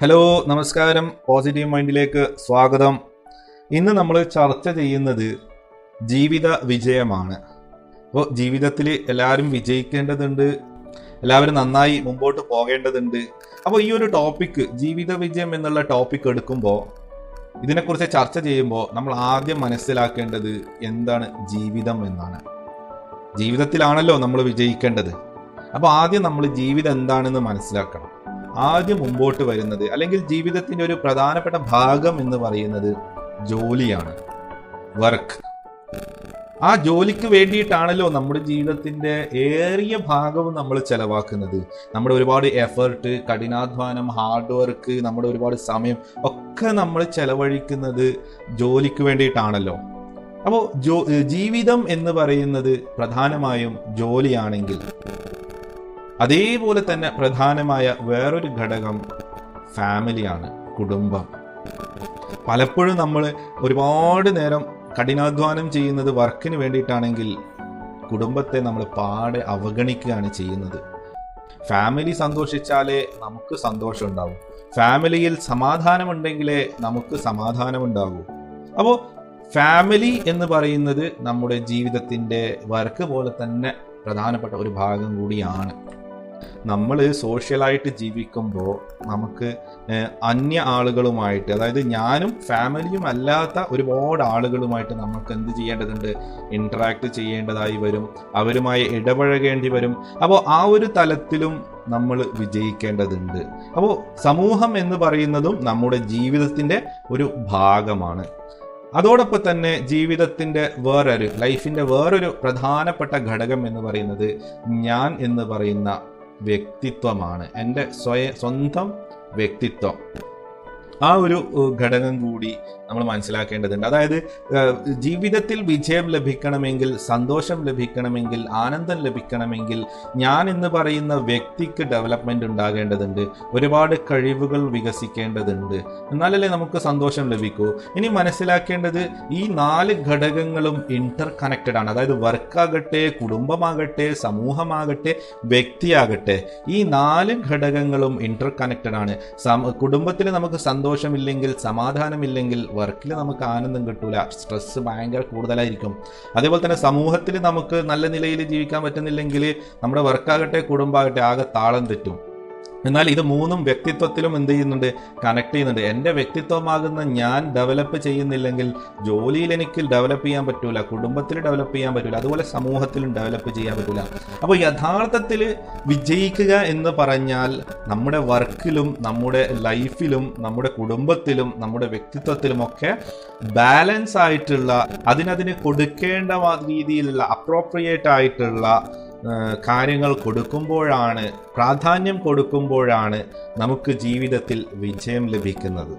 Hello നമസ്കാരം. Positive മൈൻഡിലേക്ക് സ്വാഗതം. ഇന്ന് നമ്മൾ ചർച്ച ചെയ്യുന്നത് ജീവിത വിജയമാണ്. അപ്പോൾ ജീവിതത്തിൽ എല്ലാവരും വിജയിക്കേണ്ടതുണ്ട്. എല്ലാവരും നന്നായി മുമ്പോട്ട് പോകേണ്ടതുണ്ട്. അപ്പോൾ ഈ ഒരു ടോപ്പിക്ക് ജീവിത വിജയം എന്നുള്ള ടോപ്പിക് എടുക്കുമ്പോൾ ഇതിനെക്കുറിച്ച് ചർച്ച ചെയ്യുമ്പോൾ നമ്മൾ ആദ്യം മനസ്സിലാക്കേണ്ടത് എന്താണ് ജീവിതം എന്നാണ്. ജീവിതത്തിലാണല്ലോ നമ്മൾ വിജയിക്കേണ്ടത്. അപ്പോൾ ആദ്യം നമ്മൾ ജീവിതം എന്താണെന്ന് മനസ്സിലാക്കണം. ആദ്യം മുമ്പോട്ട് വരുന്നത് അല്ലെങ്കിൽ ജീവിതത്തിന്റെ ഒരു പ്രധാനപ്പെട്ട ഭാഗം എന്ന് പറയുന്നത് ജോലിയാണ്. വർക്ക് ആ ജോലിക്ക് വേണ്ടിയിട്ടാണല്ലോ നമ്മുടെ ജീവിതത്തിന്റെ ഏറിയ ഭാഗവും നമ്മൾ ചെലവാക്കുന്നത്. നമ്മുടെ ഒരുപാട് എഫേർട്ട് കഠിനാധ്വാനം ഹാർഡ് വർക്ക് നമ്മുടെ ഒരുപാട് സമയം ഒക്കെ നമ്മൾ ചെലവഴിക്കുന്നത് ജോലിക്ക് വേണ്ടിയിട്ടാണല്ലോ. അപ്പോൾ ജീവിതം എന്ന് പറയുന്നത് പ്രധാനമായും ജോലിയാണെങ്കിൽ അതേപോലെ തന്നെ പ്രധാനമായ വേറൊരു ഘടകം ഫാമിലിയാണ് കുടുംബം. പലപ്പോഴും നമ്മൾ ഒരുപാട് നേരം കഠിനാധ്വാനം ചെയ്യുന്നത് വർക്കിന് വേണ്ടിയിട്ടാണെങ്കിൽ കുടുംബത്തെ നമ്മൾ പാടെ അവഗണിക്കുകയാണ് ചെയ്യുന്നത്. ഫാമിലി സന്തോഷിച്ചാലേ നമുക്ക് സന്തോഷം ഉണ്ടാവും. ഫാമിലിയിൽ സമാധാനമുണ്ടെങ്കിലേ നമുക്ക് സമാധാനമുണ്ടാകൂ അപ്പോൾ ഫാമിലി എന്ന് പറയുന്നത് നമ്മുടെ ജീവിതത്തിന്റെ വർക്ക് പോലെ തന്നെ പ്രധാനപ്പെട്ട ഒരു ഭാഗം കൂടിയാണ്. നമ്മൾ സോഷ്യലായിട്ട് ജീവിക്കുമ്പോൾ നമുക്ക് അന്യ ആളുകളുമായിട്ട് അതായത് ഞാനും ഫാമിലിയും അല്ലാത്ത ഒരുപാട് ആളുകളുമായിട്ട് നമുക്ക് എന്ത് ചെയ്യേണ്ടതുണ്ട്? ഇൻട്രാക്ട് ചെയ്യേണ്ടതായി വരും. അവരുമായി ഇടപഴകേണ്ടി വരും. അപ്പോൾ ആ ഒരു തലത്തിലും നമ്മൾ വിജയിക്കേണ്ടതുണ്ട്. അപ്പോൾ സമൂഹം എന്ന് പറയുന്നതും നമ്മുടെ ജീവിതത്തിന്റെ ഒരു ഭാഗമാണ്. അതോടൊപ്പം തന്നെ ജീവിതത്തിന്റെ വേറൊരു ലൈഫിന്റെ വേറൊരു പ്രധാനപ്പെട്ട ഘടകം എന്ന് പറയുന്നത് ഞാൻ എന്ന് പറയുന്ന വ്യക്തിത്വമാണ്. എന്റെ സ്വയ സ്വന്തം വ്യക്തിത്വം. ആ ഒരു ഘടകം കൂടി നമ്മൾ മനസ്സിലാക്കേണ്ടതുണ്ട്. അതായത് ജീവിതത്തിൽ വിജയം ലഭിക്കണമെങ്കിൽ സന്തോഷം ലഭിക്കണമെങ്കിൽ ആനന്ദം ലഭിക്കണമെങ്കിൽ ഞാൻ എന്ന് പറയുന്ന വ്യക്തിക്ക് ഡെവലപ്മെന്റ് ഉണ്ടാകേണ്ടതുണ്ട്. ഒരുപാട് കഴിവുകൾ വികസിക്കേണ്ടതുണ്ട്. എന്നാലല്ലേ നമുക്ക് സന്തോഷം ലഭിക്കൂ. ഇനി മനസ്സിലാക്കേണ്ടത് ഈ നാല് ഘടകങ്ങളും ഇന്റർ കണക്റ്റഡ് ആണ്. അതായത് വർക്കാകട്ടെ കുടുംബമാകട്ടെ സമൂഹമാകട്ടെ വ്യക്തിയാകട്ടെ ഈ നാല് ഘടകങ്ങളും ഇന്റർ കണക്റ്റഡ് ആണ് കുടുംബത്തിൽ നമുക്ക് സന്തോഷമില്ലെങ്കിൽ സമാധാനമില്ലെങ്കിൽ വർക്കിൽ നമുക്ക് ആനന്ദം കിട്ടൂല. സ്ട്രെസ് ഭയങ്കര കൂടുതലായിരിക്കും. അതേപോലെ തന്നെ സമൂഹത്തിൽ നമുക്ക് നല്ല നിലയിൽ ജീവിക്കാൻ പറ്റുന്നില്ലെങ്കിൽ നമ്മുടെ വർക്കാകട്ടെ കുടുംബമാകട്ടെ ആകെ താളം തെറ്റും. എന്നാൽ ഇത് മൂന്നും വ്യക്തിത്വത്തിലും എന്ത് ചെയ്യുന്നുണ്ട്? കണക്ട് ചെയ്യുന്നുണ്ട്. എന്റെ വ്യക്തിത്വമാകുന്ന ഞാൻ ഡെവലപ്പ് ചെയ്യുന്നില്ലെങ്കിൽ ജോലിയിൽ എനിക്ക് ഡെവലപ്പ് ചെയ്യാൻ പറ്റൂല കുടുംബത്തിൽ ഡെവലപ്പ് ചെയ്യാൻ പറ്റൂല അതുപോലെ സമൂഹത്തിലും ഡെവലപ്പ് ചെയ്യാൻ പറ്റൂല. അപ്പോൾ യഥാർത്ഥത്തിൽ വിജയിക്കുക എന്ന് പറഞ്ഞാൽ നമ്മുടെ വർക്കിലും നമ്മുടെ ലൈഫിലും നമ്മുടെ കുടുംബത്തിലും നമ്മുടെ വ്യക്തിത്വത്തിലും ഒക്കെ ബാലൻസ് ആയിട്ടുള്ള അതിനതിന് കൊടുക്കേണ്ട രീതിയിലുള്ള അപ്രോപ്രിയേറ്റ് ആയിട്ടുള്ള കാര്യങ്ങൾ കൊടുക്കുമ്പോഴാണ് പ്രാധാന്യം കൊടുക്കുമ്പോഴാണ് നമുക്ക് ജീവിതത്തിൽ വിജയം ലഭിക്കുന്നത്.